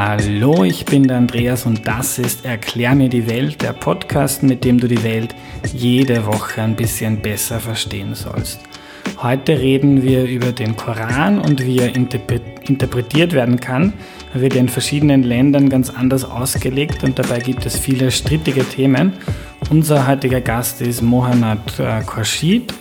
Hallo, ich bin der Andreas und das ist Erklär mir die Welt, der Podcast, mit dem du die Welt jede Woche ein bisschen besser verstehen sollst. Heute reden wir über den Koran und wie er interpretiert werden kann. Er wird in verschiedenen Ländern ganz anders ausgelegt und dabei gibt es viele strittige Themen. Unser heutiger Gast ist Mohanad äh, Khorshid.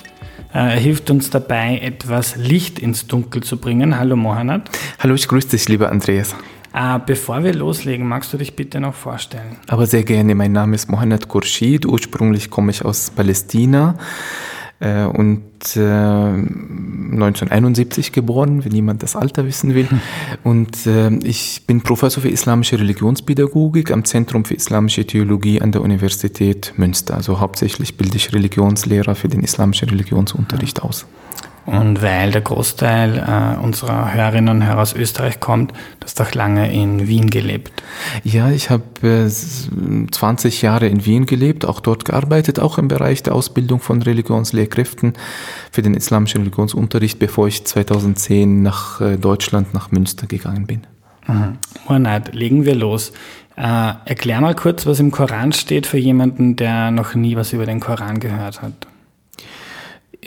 Äh, er hilft uns dabei, etwas Licht ins Dunkel zu bringen. Hallo Mohanad. Hallo, ich grüße dich, lieber Andreas. Äh, bevor wir loslegen, magst du dich bitte noch vorstellen? Aber sehr gerne. Mein Name ist Mohamed Khurshid. Ursprünglich komme ich aus Palästina äh, und äh, 1971 geboren, wenn jemand das Alter wissen will. Und äh, ich bin Professor für islamische Religionspädagogik am Zentrum für islamische Theologie an der Universität Münster. Also hauptsächlich bilde ich Religionslehrer für den islamischen Religionsunterricht aus. Und weil der Großteil äh, unserer Hörerinnen und Hörer aus Österreich kommt, du hast auch lange in Wien gelebt. Ja, ich habe äh, 20 Jahre in Wien gelebt, auch dort gearbeitet, auch im Bereich der Ausbildung von Religionslehrkräften für den islamischen Religionsunterricht, bevor ich 2010 nach äh, Deutschland, nach Münster gegangen bin. Mhm. Muhammad, legen wir los. Äh, erklär mal kurz, was im Koran steht für jemanden, der noch nie was über den Koran gehört hat.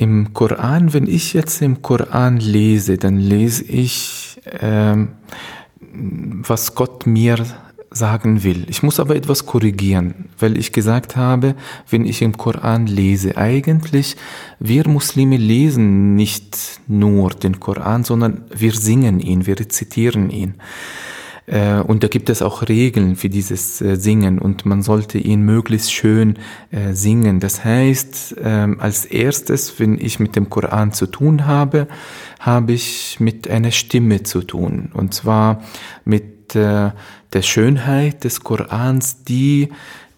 Im Koran, wenn ich jetzt im Koran lese, dann lese ich, ähm, was Gott mir sagen will. Ich muss aber etwas korrigieren, weil ich gesagt habe, wenn ich im Koran lese, eigentlich, wir Muslime lesen nicht nur den Koran, sondern wir singen ihn, wir rezitieren ihn. Äh, und da gibt es auch Regeln für dieses äh, Singen und man sollte ihn möglichst schön äh, singen. Das heißt, ähm, als erstes, wenn ich mit dem Koran zu tun habe, habe ich mit einer Stimme zu tun. Und zwar mit der Schönheit des Korans, die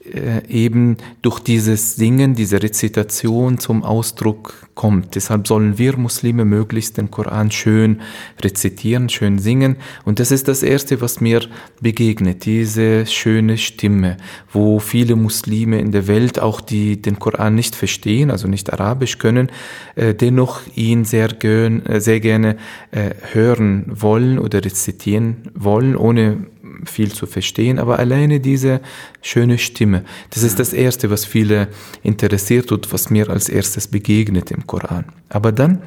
äh, eben durch dieses Singen, diese Rezitation zum Ausdruck kommt. Deshalb sollen wir Muslime möglichst den Koran schön rezitieren, schön singen. Und das ist das Erste, was mir begegnet, diese schöne Stimme, wo viele Muslime in der Welt, auch die den Koran nicht verstehen, also nicht Arabisch können, äh, dennoch ihn sehr, gern, äh, sehr gerne hören wollen oder rezitieren wollen, ohne viel zu verstehen, aber alleine diese schöne Stimme, das ist das Erste, was viele interessiert und was mir als erstes begegnet im Koran. Aber dann,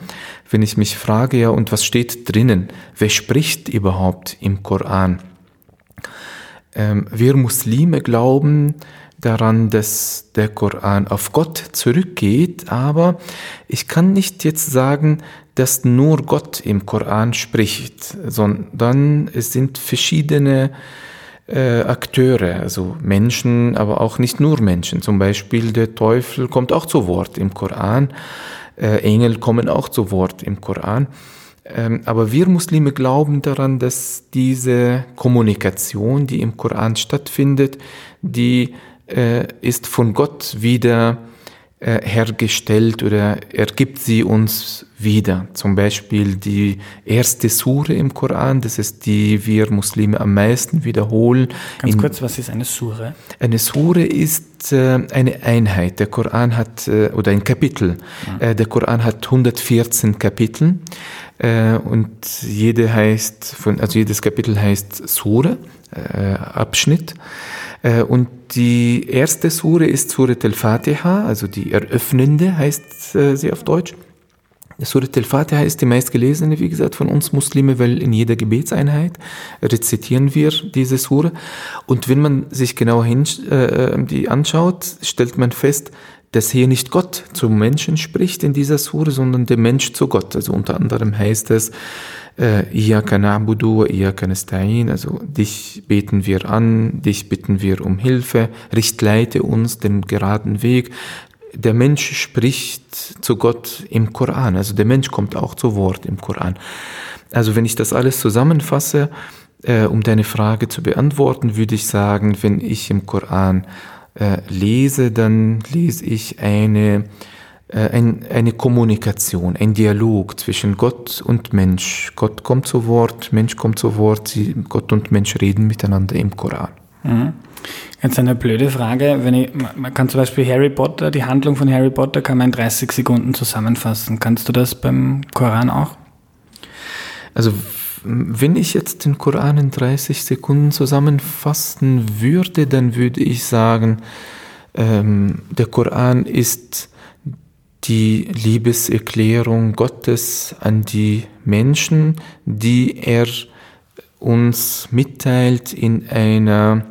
wenn ich mich frage, ja, und was steht drinnen? Wer spricht überhaupt im Koran? Ähm, wir Muslime glauben, daran, dass der Koran auf Gott zurückgeht, aber ich kann nicht jetzt sagen, dass nur Gott im Koran spricht, sondern es sind verschiedene äh, Akteure, also Menschen, aber auch nicht nur Menschen. Zum Beispiel der Teufel kommt auch zu Wort im Koran, äh, Engel kommen auch zu Wort im Koran. Ähm, aber wir Muslime glauben daran, dass diese Kommunikation, die im Koran stattfindet, die äh, ist von Gott wieder hergestellt oder er gibt sie uns wieder. Zum Beispiel die erste Sure im Koran, das ist die wir Muslime am meisten wiederholen. Ganz In, kurz, was ist eine Sure? Eine Sure ist äh, eine Einheit. Der Koran hat, äh, oder ein Kapitel. Ja. Äh, der Koran hat 114 Kapitel äh, und jede heißt, von, also jedes Kapitel heißt Sure, äh, Abschnitt. Äh, und die erste Sure ist Surat al-Fatiha, also die eröffnende heißt äh, sie auf Deutsch. Surat al-Fatiha ist die meistgelesene, wie gesagt, von uns Muslime, weil in jeder Gebetseinheit rezitieren wir diese Sure. Und wenn man sich genau hin, äh, die anschaut, stellt man fest, dass hier nicht Gott zum Menschen spricht in dieser Sure, sondern der Mensch zu Gott. Also unter anderem heißt es, äh, also dich beten wir an, dich bitten wir um Hilfe, richt leite uns den geraden Weg. Der Mensch spricht zu Gott im Koran, also der Mensch kommt auch zu Wort im Koran. Also wenn ich das alles zusammenfasse, äh, um deine Frage zu beantworten, würde ich sagen, wenn ich im Koran äh, lese, dann lese ich eine äh, ein, eine Kommunikation, ein Dialog zwischen Gott und Mensch. Gott kommt zu Wort, Mensch kommt zu Wort, sie, Gott und Mensch reden miteinander im Koran. Mhm. Jetzt eine blöde Frage. Wenn ich, man kann zum Beispiel Harry Potter, die Handlung von Harry Potter kann man in 30 Sekunden zusammenfassen. Kannst du das beim Koran auch? Also wenn ich jetzt den Koran in 30 Sekunden zusammenfassen würde, dann würde ich sagen, ähm, der Koran ist die Liebeserklärung Gottes an die Menschen, die er uns mitteilt in einer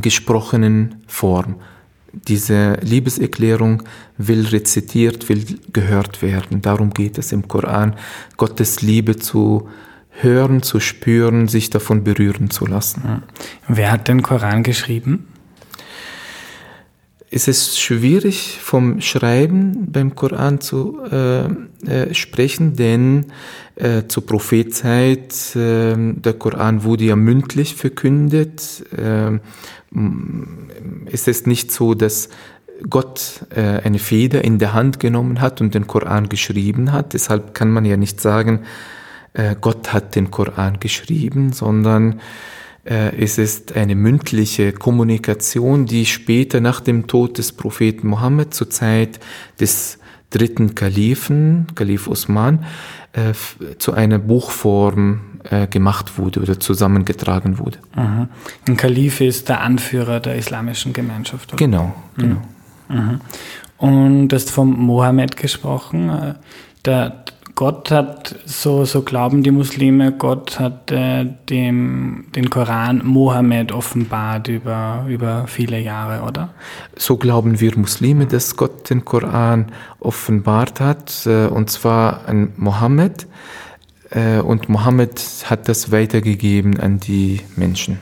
gesprochenen Form. Diese Liebeserklärung will rezitiert, will gehört werden. Darum geht es im Koran, Gottes Liebe zu hören, zu spüren, sich davon berühren zu lassen. Wer hat den Koran geschrieben? Es ist schwierig vom Schreiben beim Koran zu äh, äh, sprechen, denn äh, zur Prophezeit, äh, der Koran wurde ja mündlich verkündet. Äh, es ist nicht so, dass Gott äh, eine Feder in der Hand genommen hat und den Koran geschrieben hat. Deshalb kann man ja nicht sagen, äh, Gott hat den Koran geschrieben, sondern äh, es ist eine mündliche Kommunikation, die später nach dem Tod des Propheten Mohammed zur Zeit des dritten Kalifen, Kalif Osman, äh, zu einer Buchform äh, gemacht wurde oder zusammengetragen wurde. Mhm. Ein Kalif ist der Anführer der islamischen Gemeinschaft. Oder? Genau, genau. Mhm. mhm. Und du hast vom Mohammed gesprochen. Der, Gott hat, so, so glauben die Muslime, Gott hat äh, dem, den Koran Mohammed offenbart über, über viele Jahre, oder? So glauben wir Muslime, dass Gott den Koran offenbart hat, äh, und zwar an Mohammed. Äh, und Mohammed hat das weitergegeben an die Menschen.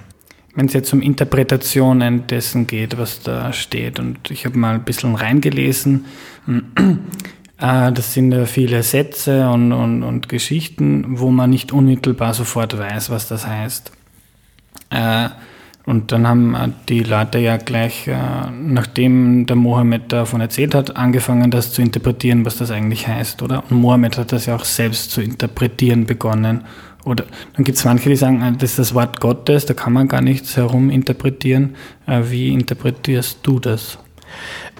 Wenn es jetzt um Interpretationen dessen geht, was da steht, und ich habe mal ein bisschen reingelesen, das sind ja viele Sätze und, und, und Geschichten, wo man nicht unmittelbar sofort weiß, was das heißt. Äh, und dann haben die Leute ja gleich, äh, nachdem der Mohammed davon erzählt hat, angefangen, das zu interpretieren, was das eigentlich heißt, oder? Und Mohammed hat das ja auch selbst zu interpretieren begonnen. Oder dann gibt es manche, die sagen, das ist das Wort Gottes, da kann man gar nichts herum interpretieren. Wie interpretierst du das?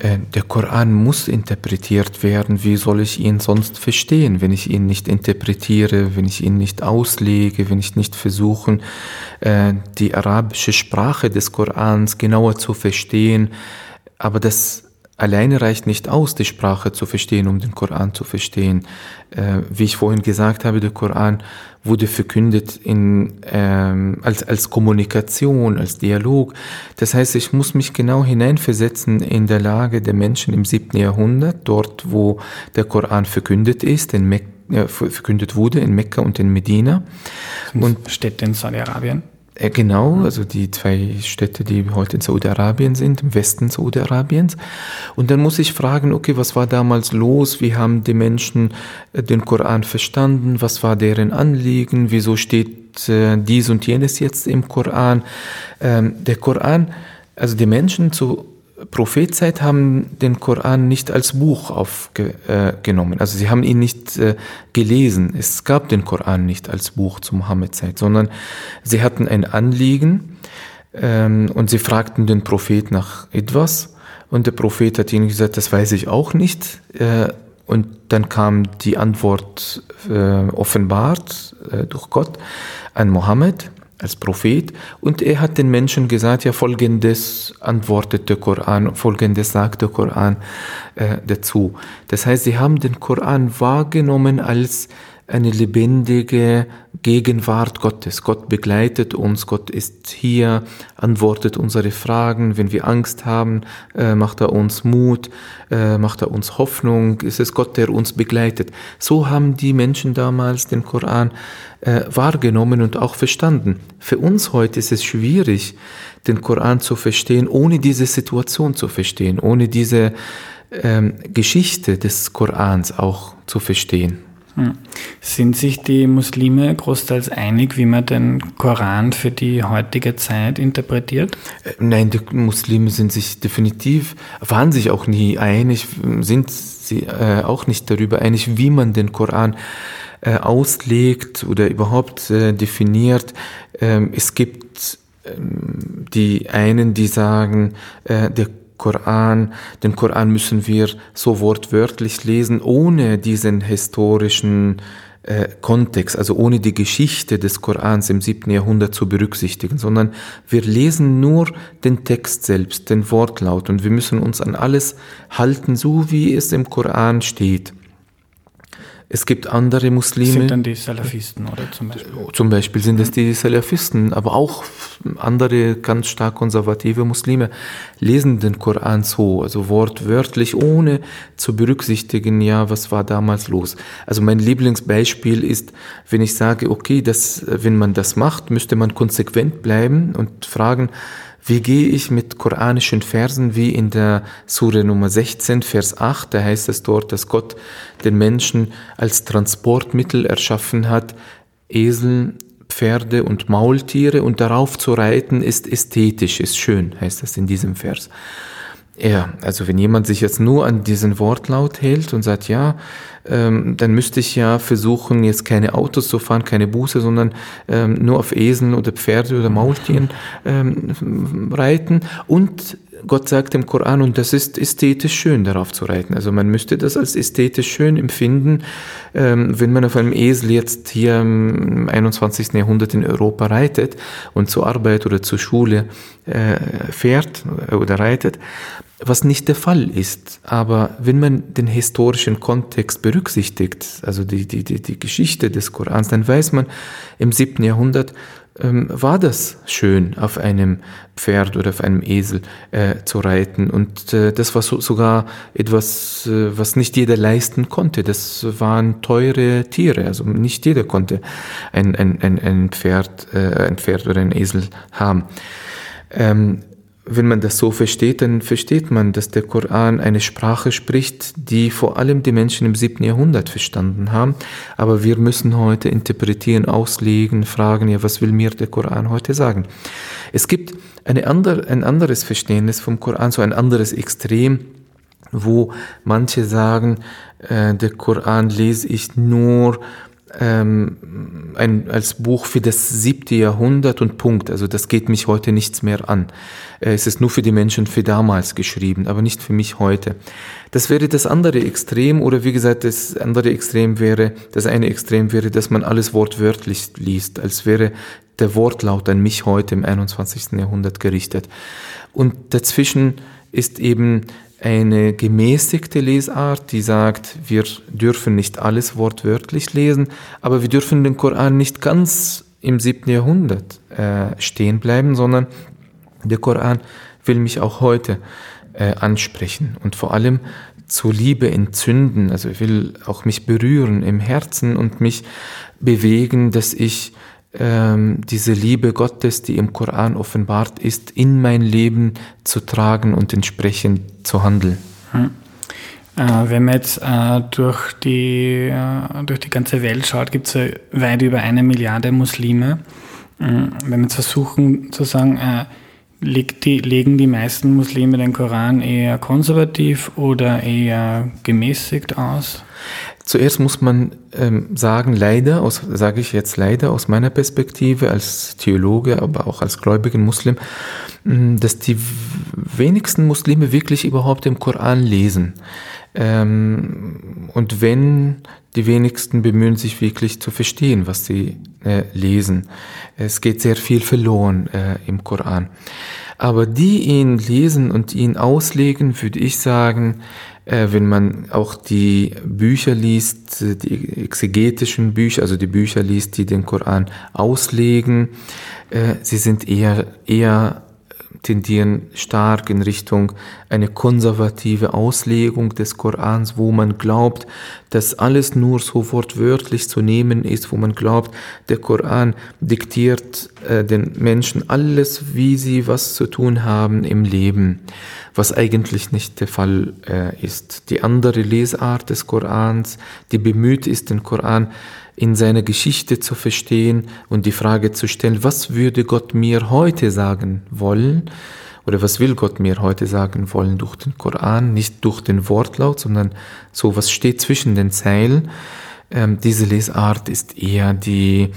Äh, der Koran muss interpretiert werden. Wie soll ich ihn sonst verstehen, wenn ich ihn nicht interpretiere, wenn ich ihn nicht auslege, wenn ich nicht versuche, äh, die arabische Sprache des Korans genauer zu verstehen? Aber das alleine reicht nicht aus, die Sprache zu verstehen, um den Koran zu verstehen. Äh, wie ich vorhin gesagt habe, der Koran wurde verkündet in, ähm, als, als Kommunikation, als Dialog. Das heißt, ich muss mich genau hineinversetzen in der Lage der Menschen im siebten Jahrhundert, dort wo der Koran verkündet ist, in Mek äh, verkündet wurde, in Mekka und in Medina. Und Städte in Saudi-Arabien. Äh, genau, also die zwei Städte, die heute in Saudi-Arabien sind, im Westen Saudi-Arabiens. Und dann muss ich fragen, okay, was war damals los? Wie haben die Menschen äh, den Koran verstanden? Was war deren Anliegen? Wieso steht äh, dies und jenes jetzt im Koran? Ähm, der Koran, also die Menschen zu Prophezeit haben den Koran nicht als Buch aufgenommen. Äh, also sie haben ihn nicht äh, gelesen. Es gab den Koran nicht als Buch zur Mohammed-Zeit, sondern sie hatten ein Anliegen ähm, und sie fragten den Prophet nach etwas und der Prophet hat ihnen gesagt, das weiß ich auch nicht. Äh, und dann kam die Antwort offenbart durch Gott an Mohammed als Prophet und er hat den Menschen gesagt, ja folgendes antwortet der Koran, folgendes sagt der Koran äh, dazu. Das heißt, sie haben den Koran wahrgenommen als eine lebendige Gegenwart Gottes. Gott begleitet uns, Gott ist hier, antwortet unsere Fragen. Wenn wir Angst haben, äh, macht er uns Mut, äh, macht er uns Hoffnung. Es ist Gott, der uns begleitet. So haben die Menschen damals den Koran äh, wahrgenommen und auch verstanden. Für uns heute ist es schwierig, den Koran zu verstehen, ohne diese Situation zu verstehen, ohne diese ähm, Geschichte des Korans auch zu verstehen. Hm. Sind sich die Muslime großteils einig, wie man den Koran für die heutige Zeit interpretiert? Äh, nein, die Muslime sind sich definitiv, waren sich auch nie einig, sind sie äh, auch nicht darüber einig, wie man den Koran äh, auslegt oder überhaupt definiert. Ähm, es gibt ähm, die einen, die sagen, der Koran, den Koran müssen wir so wortwörtlich lesen, ohne diesen historischen äh, Kontext, also ohne die Geschichte des Korans im siebten Jahrhundert zu berücksichtigen, sondern wir lesen nur den Text selbst, den Wortlaut und wir müssen uns an alles halten, so wie es im Koran steht. Es gibt andere Muslime. Sind dann die Salafisten, oder zum Beispiel? Zum Beispiel sind es die Salafisten, aber auch andere ganz stark konservative Muslime lesen den Koran so, also wortwörtlich, ohne zu berücksichtigen, ja, was war damals los. Also mein Lieblingsbeispiel ist, wenn ich sage, okay, das, wenn man das macht, müsste man konsequent bleiben und fragen, wie gehe ich mit koranischen Versen wie in der Sure Nummer 16, Vers 8, da heißt es dort, dass Gott den Menschen als Transportmittel erschaffen hat, Esel, Pferde und Maultiere und darauf zu reiten ist ästhetisch, ist schön, heißt das in diesem Vers. Ja, also wenn jemand sich jetzt nur an diesen Wortlaut hält und sagt, ja, ähm, dann müsste ich ja versuchen, jetzt keine Autos zu fahren, keine Buße, sondern ähm, nur auf Eseln oder Pferde oder Maultieren ähm, reiten. Und Gott sagt im Koran, und das ist ästhetisch schön, darauf zu reiten. Also man müsste das als ästhetisch schön empfinden, ähm, wenn man auf einem Esel jetzt hier im 21. Jahrhundert in Europa reitet und zur Arbeit oder zur Schule äh, fährt oder reitet, was nicht der Fall ist. Aber wenn man den historischen Kontext berücksichtigt, also die, die, die, die Geschichte des Korans, dann weiß man, im siebten Jahrhundert ähm, war das schön, auf einem Pferd oder auf einem Esel äh, zu reiten. Und äh, das war so, sogar etwas, äh, was nicht jeder leisten konnte. Das waren teure Tiere. Also nicht jeder konnte ein, ein, ein, ein, Pferd, äh, ein Pferd oder ein Esel haben. Ähm, wenn man das so versteht, dann versteht man, dass der Koran eine Sprache spricht, die vor allem die Menschen im siebten Jahrhundert verstanden haben. Aber wir müssen heute interpretieren, auslegen, fragen, ja, was will mir der Koran heute sagen? Es gibt eine andere, ein anderes Verständnis vom Koran, so ein anderes Extrem, wo manche sagen, äh, der Koran lese ich nur ähm, ein, als Buch für das siebte Jahrhundert und Punkt. Also das geht mich heute nichts mehr an. Äh, es ist nur für die Menschen für damals geschrieben, aber nicht für mich heute. Das wäre das andere Extrem oder wie gesagt, das andere Extrem wäre, das eine Extrem wäre, dass man alles wortwörtlich liest, als wäre der Wortlaut an mich heute im 21. Jahrhundert gerichtet. Und dazwischen ist eben eine gemäßigte Lesart, die sagt, wir dürfen nicht alles wortwörtlich lesen, aber wir dürfen den Koran nicht ganz im siebten Jahrhundert äh, stehen bleiben, sondern der Koran will mich auch heute äh, ansprechen und vor allem zur Liebe entzünden. Also will auch mich berühren im Herzen und mich bewegen, dass ich ähm, diese Liebe Gottes, die im Koran offenbart ist, in mein Leben zu tragen und entsprechend zu handeln. Hm. Äh, wenn man jetzt äh, durch, die, äh, durch die ganze Welt schaut, gibt es ja weit über eine Milliarde Muslime. Hm, wenn wir jetzt versuchen zu sagen, äh, die, legen die meisten Muslime den Koran eher konservativ oder eher gemäßigt aus? Zuerst muss man ähm, sagen, leider, sage ich jetzt leider aus meiner Perspektive als Theologe, aber auch als gläubigen Muslim, hm, dass die wenigsten Muslime wirklich überhaupt im Koran lesen. Ähm, und wenn die wenigsten bemühen sich wirklich zu verstehen, was sie äh, lesen. Es geht sehr viel verloren äh, im Koran. Aber die ihn lesen und ihn auslegen, würde ich sagen, äh, wenn man auch die Bücher liest, die exegetischen Bücher, also die Bücher liest, die den Koran auslegen, äh, sie sind eher, eher tendieren stark in Richtung eine konservative Auslegung des Korans, wo man glaubt, dass alles nur so wortwörtlich zu nehmen ist, wo man glaubt, der Koran diktiert äh, den Menschen alles, wie sie was zu tun haben im Leben, was eigentlich nicht der Fall äh, ist. Die andere Lesart des Korans, die bemüht ist, den Koran in seiner Geschichte zu verstehen und die Frage zu stellen, was würde Gott mir heute sagen wollen? Oder was will Gott mir heute sagen wollen durch den Koran, nicht durch den Wortlaut, sondern so, was steht zwischen den Zeilen. Ähm, diese Lesart ist eher die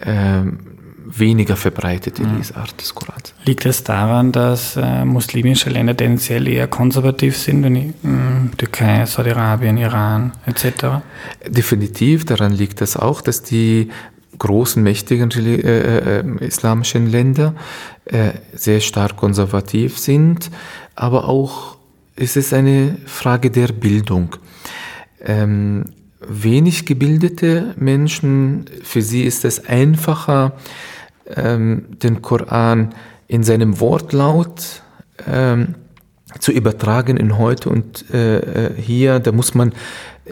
ähm, weniger verbreitete mhm. Lesart des Korans. Liegt es daran, dass äh, muslimische Länder tendenziell eher konservativ sind, wenn ich, mh, hm, Türkei, Saudi-Arabien, Iran etc.? Definitiv, daran liegt es auch, dass die großen, mächtigen äh, äh, islamischen Länder äh, sehr stark konservativ sind, aber auch es ist eine Frage der Bildung. Ähm, wenig gebildete Menschen, für sie ist es einfacher, ähm, den Koran in seinem Wortlaut ähm, zu übertragen in heute und äh, äh, hier. Da muss man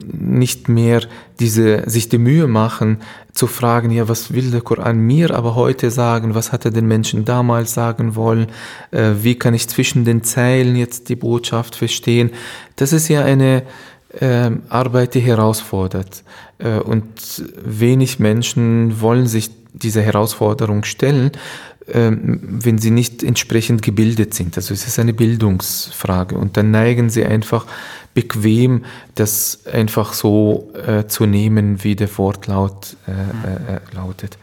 nicht mehr diese, sich die Mühe machen, zu fragen, ja, was will der Koran mir aber heute sagen? Was hat er den Menschen damals sagen wollen? Äh, wie kann ich zwischen den Zeilen jetzt die Botschaft verstehen? Das ist ja eine äh, Arbeit, die herausfordert. Äh, und wenig Menschen wollen sich dieser Herausforderung stellen, ähm, wenn sie nicht entsprechend gebildet sind. Also es ist eine Bildungsfrage und dann neigen sie einfach bequem, das einfach so äh, zu nehmen, wie der Wortlaut äh, äh, äh, lautet.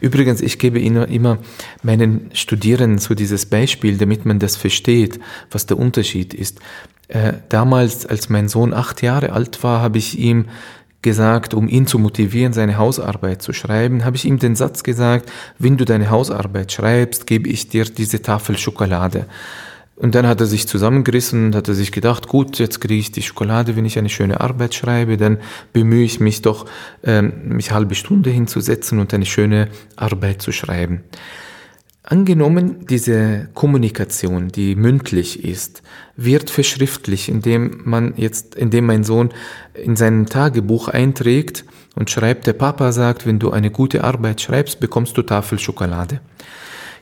Übrigens, ich gebe Ihnen immer meinen Studierenden so dieses Beispiel, damit man das versteht, was der Unterschied ist. Äh, damals, als mein Sohn acht Jahre alt war, habe ich ihm gesagt, um ihn zu motivieren, seine Hausarbeit zu schreiben, habe ich ihm den Satz gesagt, wenn du deine Hausarbeit schreibst, gebe ich dir diese Tafel Schokolade. Und dann hat er sich zusammengerissen und hat er sich gedacht, gut, jetzt kriege ich die Schokolade, wenn ich eine schöne Arbeit schreibe, dann bemühe ich mich doch, ähm, mich halbe Stunde hinzusetzen und eine schöne Arbeit zu schreiben. Angenommen, diese Kommunikation, die mündlich ist, wird verschriftlich, indem man jetzt, indem mein Sohn in seinem Tagebuch einträgt und schreibt, der Papa sagt, wenn du eine gute Arbeit schreibst, bekommst du Tafel Schokolade.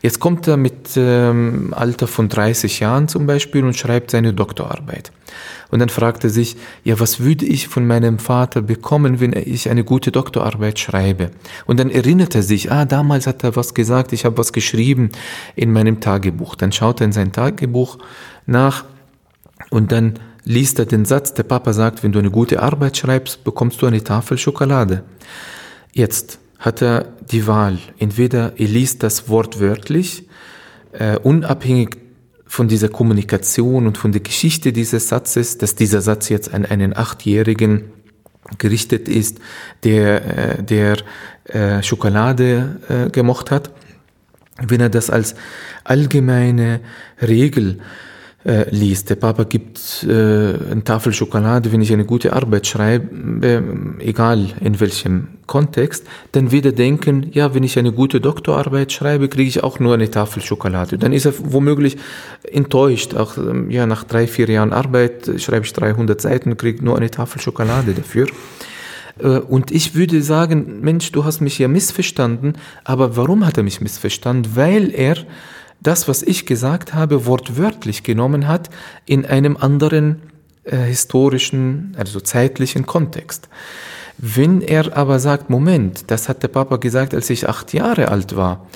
Jetzt kommt er mit ähm, Alter von 30 Jahren zum Beispiel und schreibt seine Doktorarbeit. Und dann fragt er sich, ja, was würde ich von meinem Vater bekommen, wenn ich eine gute Doktorarbeit schreibe? Und dann erinnert er sich, ah, damals hat er was gesagt, ich habe was geschrieben in meinem Tagebuch. Dann schaut er in sein Tagebuch nach und dann liest er den Satz, der Papa sagt, wenn du eine gute Arbeit schreibst, bekommst du eine Tafel Schokolade. Jetzt hat er die Wahl. Entweder er liest das wortwörtlich, äh, unabhängig von dieser Kommunikation und von der Geschichte dieses Satzes, dass dieser Satz jetzt an einen Achtjährigen gerichtet ist, der, äh, der äh, Schokolade äh, gemocht hat. Wenn er das als allgemeine Regel äh, liest. Der Papa gibt äh, eine Tafel Schokolade, wenn ich eine gute Arbeit schreibe, äh, egal in welchem Kontext, dann wird er denken, ja, wenn ich eine gute Doktorarbeit schreibe, kriege ich auch nur eine Tafel Schokolade. Dann ist er womöglich enttäuscht. Auch ähm, ja, nach drei, vier Jahren Arbeit schreibe ich 300 Seiten, kriege nur eine Tafel Schokolade dafür. Äh, und ich würde sagen, Mensch, du hast mich ja missverstanden, aber warum hat er mich missverstanden? Weil er das, was ich gesagt habe, wortwörtlich genommen hat in einem anderen äh, historischen, also zeitlichen Kontext. Wenn er aber sagt, Moment, das hat der Papa gesagt, als ich acht Jahre alt war,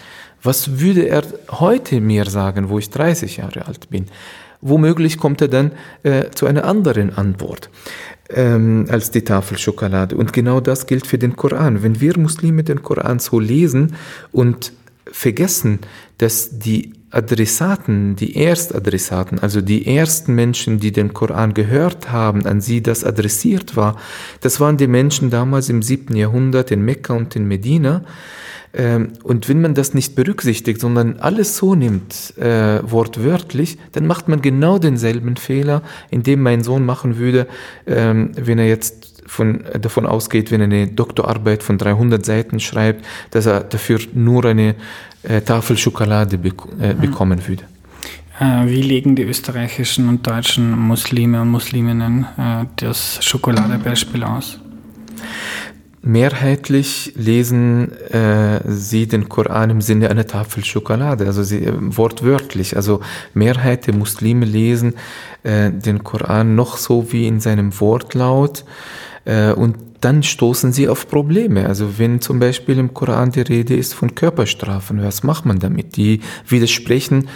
was würde er heute mir sagen, wo ich 30 Jahre alt bin? Womöglich kommt er dann äh, zu einer anderen Antwort ähm, als die Tafel Schokolade. Und genau das gilt für den Koran. Wenn wir Muslime den Koran so lesen und vergessen, dass die Adressaten, die Erstadressaten, also die ersten Menschen, die den Koran gehört haben, an sie das adressiert war, das waren die Menschen damals im siebten Jahrhundert in Mekka und in Medina. Ähm, und wenn man das nicht berücksichtigt, sondern alles so nimmt, äh, wortwörtlich, dann macht man genau denselben Fehler, in dem mein Sohn machen würde, ähm, wenn er jetzt von, davon ausgeht, wenn er eine Doktorarbeit von 300 Seiten schreibt, dass er dafür nur eine äh, Tafel Schokolade bek äh, mhm. bekommen würde. Äh, wie legen die österreichischen und deutschen Muslime und Musliminnen äh, das Schokoladebeispiel aus? Mehrheitlich lesen äh, sie den Koran im Sinne einer Tafel Schokolade, also sie, äh, wortwörtlich. Also Mehrheit der Muslime lesen äh, den Koran noch so wie in seinem Wortlaut. Äh, und dann stoßen sie auf Probleme. Also wenn zum Beispiel im Koran die Rede ist von Körperstrafen, was macht man damit? Die widersprechen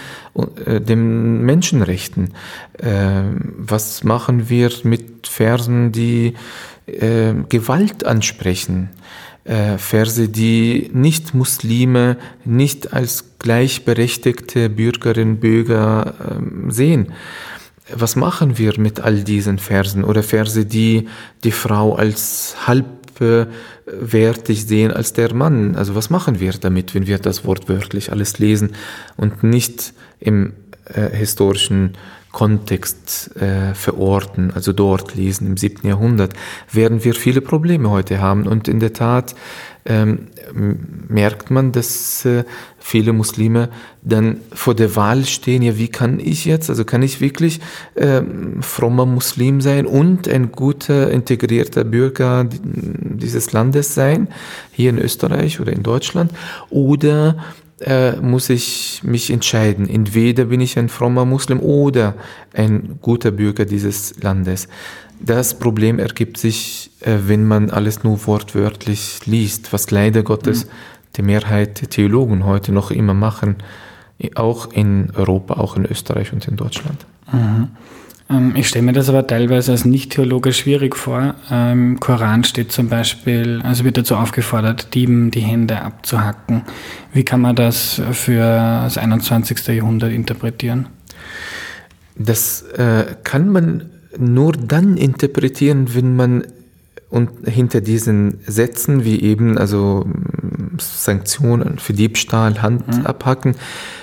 äh, den Menschenrechten. Äh, was machen wir mit Versen, die äh, Gewalt ansprechen. Verse, die nicht Muslime nicht als gleichberechtigte Bürgerinnen und Bürger äh, sehen. Was machen wir mit all diesen Versen oder Verse, die die Frau als halbwertig sehen als der Mann? Also was machen wir damit, wenn wir das wortwörtlich alles lesen und nicht im äh, historischen Kontext äh, verorten, also dort lesen im siebten Jahrhundert, werden wir viele Probleme heute haben. Und in der Tat ähm, merkt man, dass äh, viele Muslime dann vor der Wahl stehen, ja, wie kann ich jetzt, also kann ich wirklich äh, frommer Muslim sein und ein guter, integrierter Bürger dieses Landes sein, hier in Österreich oder in Deutschland, oder äh, muss ich mich entscheiden. Entweder bin ich ein frommer Muslim oder ein guter Bürger dieses Landes. Das Problem ergibt sich, äh, wenn man alles nur wortwörtlich liest, was leider Gottes mhm. die Mehrheit der Theologen heute noch immer machen, auch in Europa, auch in Österreich und in Deutschland. Mhm. Ähm, ich stelle mir das aber teilweise als Nicht-Theologe schwierig vor. Im ähm, Koran steht zum Beispiel, also wird dazu aufgefordert, Dieben die Hände abzuhacken. Wie kann man das für das 21. Jahrhundert interpretieren? Das äh, kann man nur dann interpretieren, wenn man und hinter diesen Sätzen wie eben also Sanktionen für Diebstahl, Hand mhm. abhacken,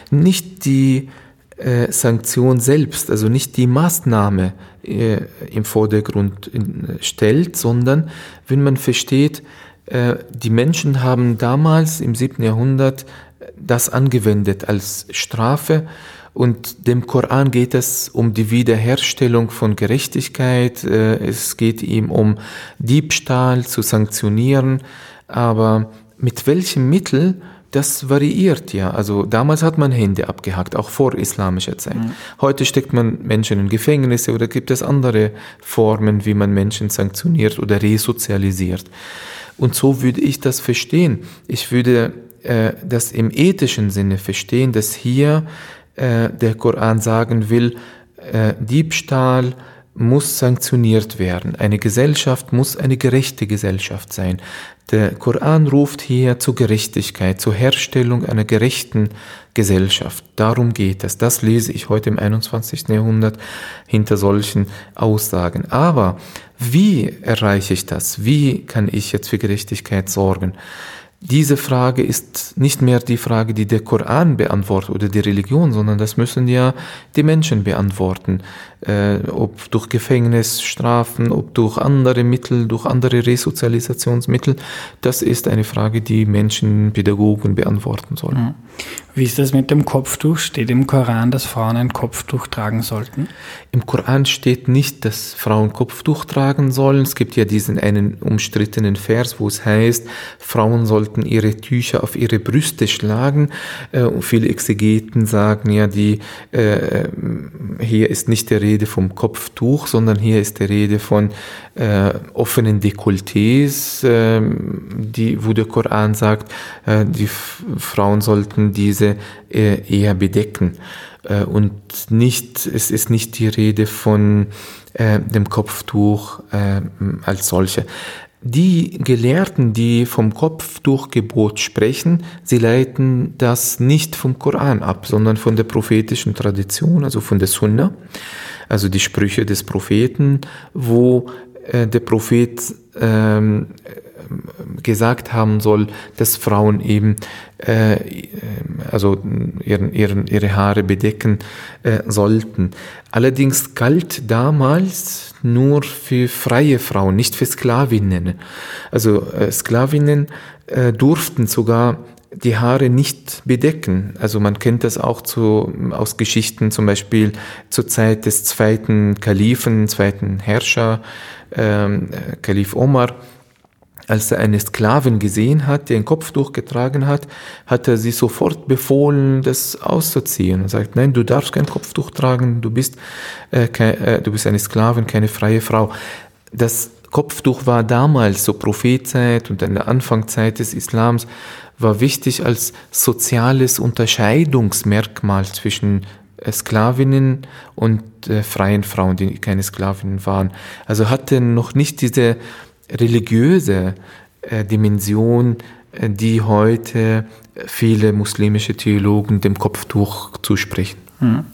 nicht die äh, Sanktion selbst, also nicht die Maßnahme äh, im Vordergrund in, stellt, sondern wenn man versteht, äh, die Menschen haben damals im siebten Jahrhundert das angewendet als Strafe und dem Koran geht es um die Wiederherstellung von Gerechtigkeit, äh, es geht ihm um Diebstahl zu sanktionieren, aber mit welchem Mittel das variiert ja. Also damals hat man Hände abgehackt, auch vor islamischer Zeit. Mhm. Heute steckt man Menschen in Gefängnisse oder gibt es andere Formen, wie man Menschen sanktioniert oder resozialisiert. Und so würde ich das verstehen. Ich würde äh, das im ethischen Sinne verstehen, dass hier äh, der Koran sagen will, äh, Diebstahl, muss sanktioniert werden. Eine Gesellschaft muss eine gerechte Gesellschaft sein. Der Koran ruft hier zur Gerechtigkeit, zur Herstellung einer gerechten Gesellschaft. Darum geht es. Das lese ich heute im 21. Jahrhundert hinter solchen Aussagen. Aber wie erreiche ich das? Wie kann ich jetzt für Gerechtigkeit sorgen? Diese Frage ist nicht mehr die Frage, die der Koran beantwortet oder die Religion, sondern das müssen ja die Menschen beantworten. Äh, ob durch Gefängnisstrafen, ob durch andere Mittel, durch andere Resozialisationsmittel, das ist eine Frage, die Menschen, Pädagogen beantworten sollen. Wie ist das mit dem Kopftuch? Steht im Koran, dass Frauen ein Kopftuch tragen sollten? Im Koran steht nicht, dass Frauen Kopftuch tragen sollen. Es gibt ja diesen einen umstrittenen Vers, wo es heißt, Frauen sollten ihre Tücher auf ihre Brüste schlagen. Äh, und viele Exegeten sagen ja, die, äh, hier ist nicht die Rede vom Kopftuch, sondern hier ist die Rede von äh, offenen Dekolletés, äh, die, wo der Koran sagt, äh, die Frauen sollten diese äh, eher bedecken. Und nicht, es ist nicht die Rede von äh, dem Kopftuch äh, als solche. Die Gelehrten, die vom Kopftuchgebot sprechen, sie leiten das nicht vom Koran ab, sondern von der prophetischen Tradition, also von der Sunna, also die Sprüche des Propheten, wo äh, der Prophet ähm, gesagt haben soll, dass Frauen eben äh, also ihren, ihren, ihre Haare bedecken äh, sollten. Allerdings galt damals nur für freie Frauen, nicht für Sklavinnen. Also äh, Sklavinnen äh, durften sogar die Haare nicht bedecken. Also man kennt das auch zu, aus Geschichten, zum Beispiel zur Zeit des zweiten Kalifen, zweiten Herrscher, ähm, Kalif Omar als er eine Sklavin gesehen hat, die ein Kopftuch getragen hat, hat er sie sofort befohlen, das auszuziehen. Er sagt, nein, du darfst kein Kopftuch tragen, du bist, äh, kein, äh, du bist eine Sklavin, keine freie Frau. Das Kopftuch war damals, so Prophezeit und in der Anfangszeit des Islams, war wichtig als soziales Unterscheidungsmerkmal zwischen äh, Sklavinnen und äh, freien Frauen, die keine Sklavinnen waren. Also hatte noch nicht diese religiöse äh, Dimension, äh, die heute viele muslimische Theologen dem Kopftuch zusprechen. Hm.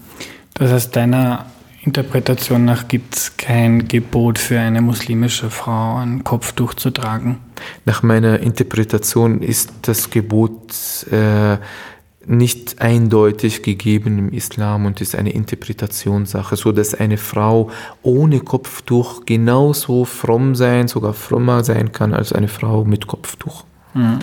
Das heißt, deiner Interpretation nach gibt es kein Gebot für eine muslimische Frau, ein Kopftuch zu tragen? Nach meiner Interpretation ist das Gebot äh, nicht eindeutig gegeben im Islam und ist eine Interpretationssache, so dass eine Frau ohne Kopftuch genauso fromm sein, sogar frommer sein kann als eine Frau mit Kopftuch. Mhm.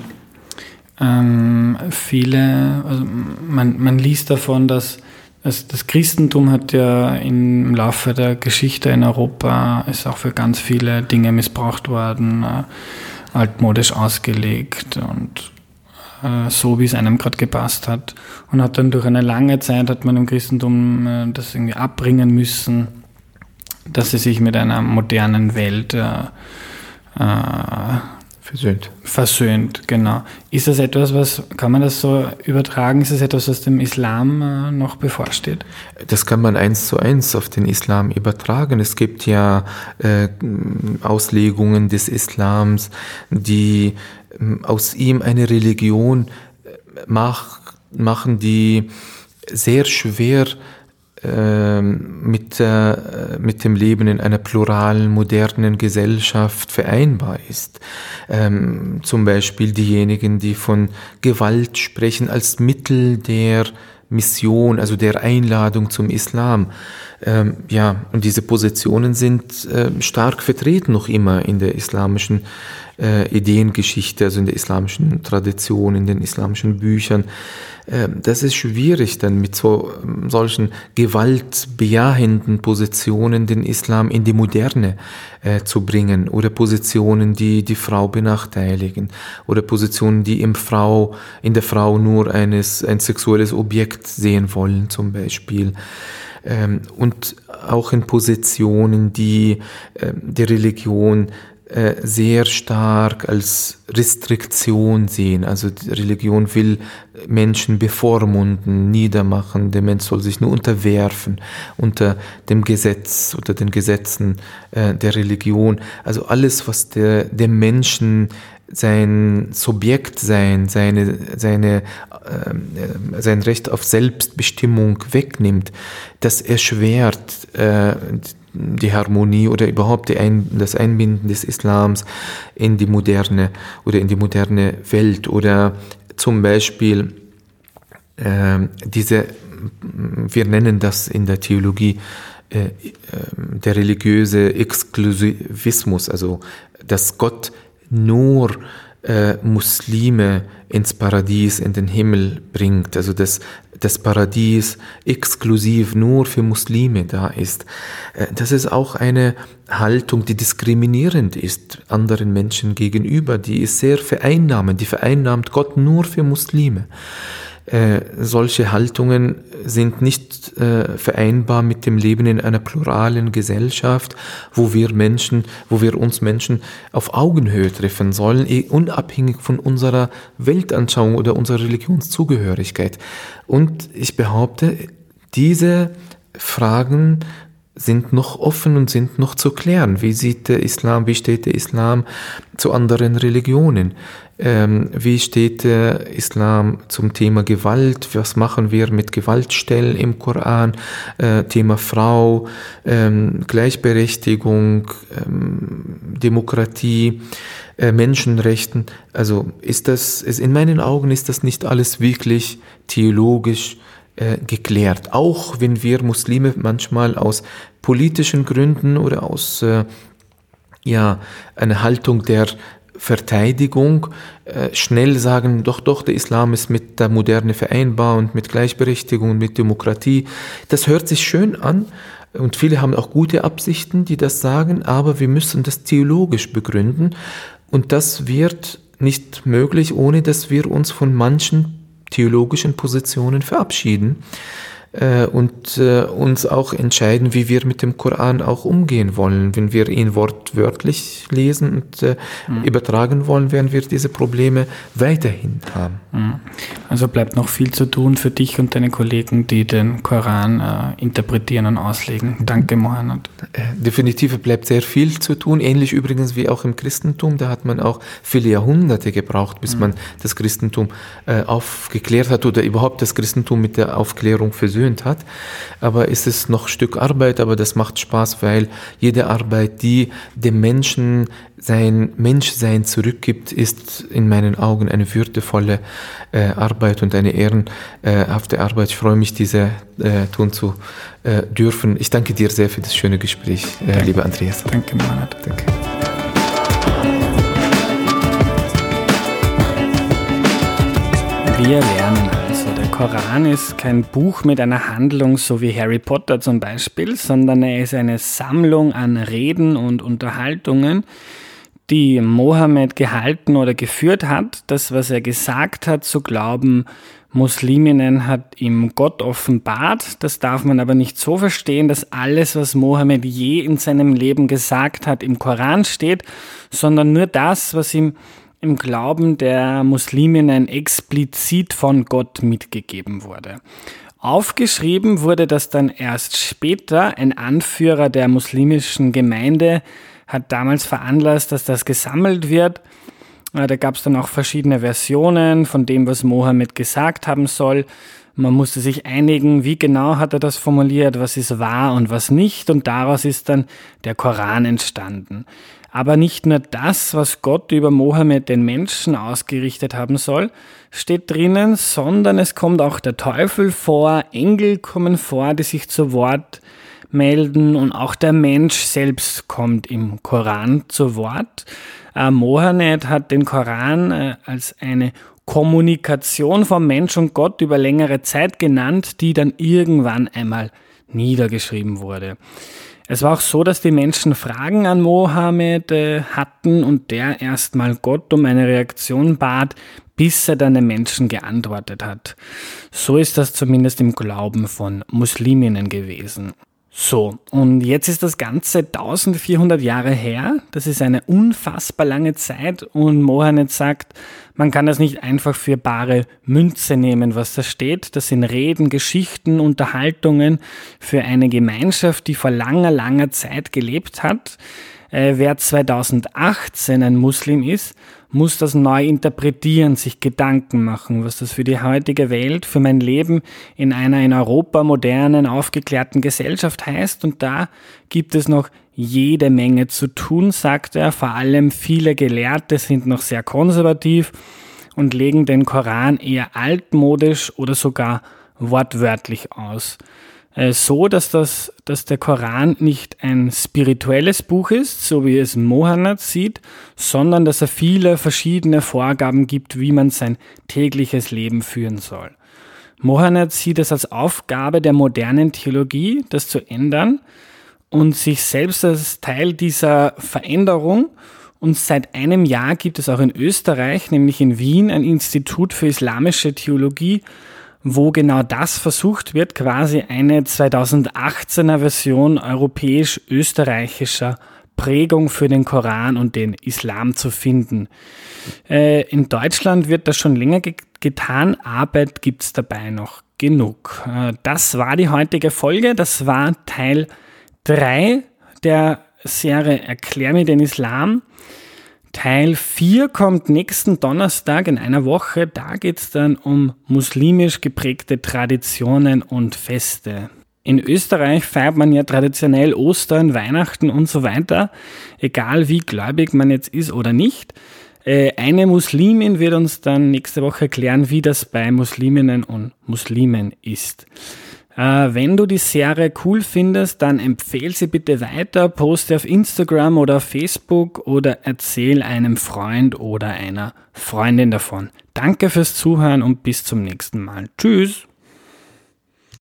Ähm, viele, also man, man liest davon, dass also das Christentum hat ja im Laufe der Geschichte in Europa ist auch für ganz viele Dinge missbraucht worden, äh, altmodisch ausgelegt und äh, so, wie es einem gerade gepasst hat. Und hat dann durch eine lange Zeit hat man im Christentum äh, das irgendwie abbringen müssen, dass sie sich mit einer modernen Welt Versöhnt. Versöhnt, genau. Ist das etwas, was, kann man das so übertragen? Ist das etwas, was dem Islam äh, noch bevorsteht? Das kann man eins zu eins auf den Islam übertragen. Es gibt ja äh, Auslegungen des Islams, die äh, aus ihm eine Religion äh, mach, machen, die sehr schwer ähm, mit, äh, mit dem Leben in einer pluralen, modernen Gesellschaft vereinbar ist. Ähm, zum Beispiel diejenigen, die von Gewalt sprechen als Mittel der Mission, also der Einladung zum Islam. Ähm, ja, und diese Positionen sind äh, stark vertreten noch immer in der islamischen äh, Ideengeschichte, also in der islamischen Tradition, in den islamischen Büchern. Äh, das ist schwierig, dann mit so ähm, solchen gewaltbejahenden Positionen den Islam in die Moderne äh, zu bringen oder Positionen, die die Frau benachteiligen oder Positionen, die im Frau, in der Frau nur eines, ein sexuelles Objekt sehen wollen, zum Beispiel ähm, und auch in Positionen, die äh, die Religion äh, sehr stark als Restriktion sehen. Also die Religion will Menschen bevormunden, niedermachen. Der Mensch soll sich nur unterwerfen unter dem Gesetz, unter den Gesetzen äh, der Religion. Also alles, was der, dem Menschen sein Subjektsein, seine, seine, äh, sein Recht auf Selbstbestimmung wegnimmt, das erschwert äh, die Harmonie oder überhaupt Ein das Einbinden des Islams in die moderne oder in die moderne Welt. Oder zum Beispiel äh, diese, wir nennen das in der Theologie äh, äh, der religiöse Exklusivismus, also dass Gott nur äh, Muslime ins Paradies, in den Himmel bringt, also dass das Paradies exklusiv nur für Muslime da ist. Äh, das ist auch eine Haltung, die diskriminierend ist anderen Menschen gegenüber, die ist sehr vereinnahmend, die vereinnahmt Gott nur für Muslime. Äh, solche Haltungen sind nicht äh, vereinbar mit dem Leben in einer pluralen Gesellschaft, wo wir Menschen, wo wir uns Menschen auf Augenhöhe treffen sollen, eh unabhängig von unserer Weltanschauung oder unserer Religionszugehörigkeit. Und ich behaupte, diese Fragen sind noch offen und sind noch zu klären. Wie sieht der Islam, wie steht der Islam zu anderen Religionen? Ähm, wie steht der Islam zum Thema Gewalt? Was machen wir mit Gewaltstellen im Koran? Äh, Thema Frau, ähm, Gleichberechtigung, ähm, Demokratie, äh, Menschenrechten. Also ist das, ist, in meinen Augen ist das nicht alles wirklich theologisch äh, geklärt. Auch wenn wir Muslime manchmal aus politischen Gründen oder aus äh, ja, einer Haltung der Verteidigung äh, schnell sagen, doch, doch, der Islam ist mit der Moderne vereinbar und mit Gleichberechtigung und mit Demokratie. Das hört sich schön an und viele haben auch gute Absichten, die das sagen, aber wir müssen das theologisch begründen und das wird nicht möglich, ohne dass wir uns von manchen theologischen Positionen verabschieden. Äh, und äh, uns auch entscheiden, wie wir mit dem Koran auch umgehen wollen. Wenn wir ihn wortwörtlich lesen und äh, mhm. übertragen wollen, werden wir diese Probleme weiterhin haben. Mhm. Also bleibt noch viel zu tun für dich und deine Kollegen, die den Koran äh, interpretieren und auslegen. Danke, Mohammed. Definitiv bleibt sehr viel zu tun, ähnlich übrigens wie auch im Christentum. Da hat man auch viele Jahrhunderte gebraucht, bis mhm. man das Christentum äh, aufgeklärt hat oder überhaupt das Christentum mit der Aufklärung versöhnt hat. Aber es ist noch Stück Arbeit, aber das macht Spaß, weil jede Arbeit, die dem Menschen sein Menschsein zurückgibt, ist in meinen Augen eine würdevolle äh, Arbeit und eine ehrenhafte Arbeit. Ich freue mich, diese äh, tun zu äh, dürfen. Ich danke dir sehr für das schöne Gespräch, äh, lieber Andreas. Danke, Manat. Danke. Wir lernen Koran ist kein Buch mit einer Handlung, so wie Harry Potter zum Beispiel, sondern er ist eine Sammlung an Reden und Unterhaltungen, die Mohammed gehalten oder geführt hat. Das, was er gesagt hat, zu glauben, Musliminnen hat ihm Gott offenbart. Das darf man aber nicht so verstehen, dass alles, was Mohammed je in seinem Leben gesagt hat, im Koran steht, sondern nur das, was ihm im Glauben der Musliminnen explizit von Gott mitgegeben wurde. Aufgeschrieben wurde das dann erst später. Ein Anführer der muslimischen Gemeinde hat damals veranlasst, dass das gesammelt wird. Da gab es dann auch verschiedene Versionen von dem, was Mohammed gesagt haben soll. Man musste sich einigen, wie genau hat er das formuliert, was ist wahr und was nicht. Und daraus ist dann der Koran entstanden. Aber nicht nur das, was Gott über Mohammed den Menschen ausgerichtet haben soll, steht drinnen, sondern es kommt auch der Teufel vor, Engel kommen vor, die sich zu Wort melden und auch der Mensch selbst kommt im Koran zu Wort. Äh, Mohammed hat den Koran äh, als eine Kommunikation vom Mensch und Gott über längere Zeit genannt, die dann irgendwann einmal niedergeschrieben wurde. Es war auch so, dass die Menschen Fragen an Mohammed äh, hatten und der erstmal Gott um eine Reaktion bat, bis er dann den Menschen geantwortet hat. So ist das zumindest im Glauben von Musliminnen gewesen. So, und jetzt ist das Ganze 1400 Jahre her. Das ist eine unfassbar lange Zeit und Mohammed sagt, man kann das nicht einfach für bare Münze nehmen, was da steht. Das sind Reden, Geschichten, Unterhaltungen für eine Gemeinschaft, die vor langer, langer Zeit gelebt hat. Äh, wer 2018 ein Muslim ist, muss das neu interpretieren, sich Gedanken machen, was das für die heutige Welt, für mein Leben in einer in Europa modernen, aufgeklärten Gesellschaft heißt. Und da gibt es noch jede Menge zu tun, sagt er. Vor allem viele Gelehrte sind noch sehr konservativ und legen den Koran eher altmodisch oder sogar wortwörtlich aus. Äh, so, dass, das, dass der Koran nicht ein spirituelles Buch ist, so wie es Mohammed sieht, sondern dass er viele verschiedene Vorgaben gibt, wie man sein tägliches Leben führen soll. Mohammed sieht es als Aufgabe der modernen Theologie, das zu ändern und sich selbst als Teil dieser Veränderung und seit einem Jahr gibt es auch in Österreich, nämlich in Wien, ein Institut für islamische Theologie, wo genau das versucht wird, quasi eine 2018er Version europäisch-österreichischer Prägung für den Koran und den Islam zu finden. Äh, in Deutschland wird das schon länger ge getan, Arbeit gibt es dabei noch genug. Äh, das war die heutige Folge, das war Teil 3 der Serie Erklär mir den Islam. Teil 4 kommt nächsten Donnerstag in einer Woche. Da geht es dann um muslimisch geprägte Traditionen und Feste. In Österreich feiert man ja traditionell Ostern, Weihnachten und so weiter, egal wie gläubig man jetzt ist oder nicht. Äh, eine Muslimin wird uns dann nächste Woche erklären, wie das bei Musliminnen und Muslimen ist. Äh, wenn du die Serie cool findest, dann empfehle sie bitte weiter, poste auf Instagram oder Facebook oder erzähl einem Freund oder einer Freundin davon. Danke fürs Zuhören und bis zum nächsten Mal. Tschüss!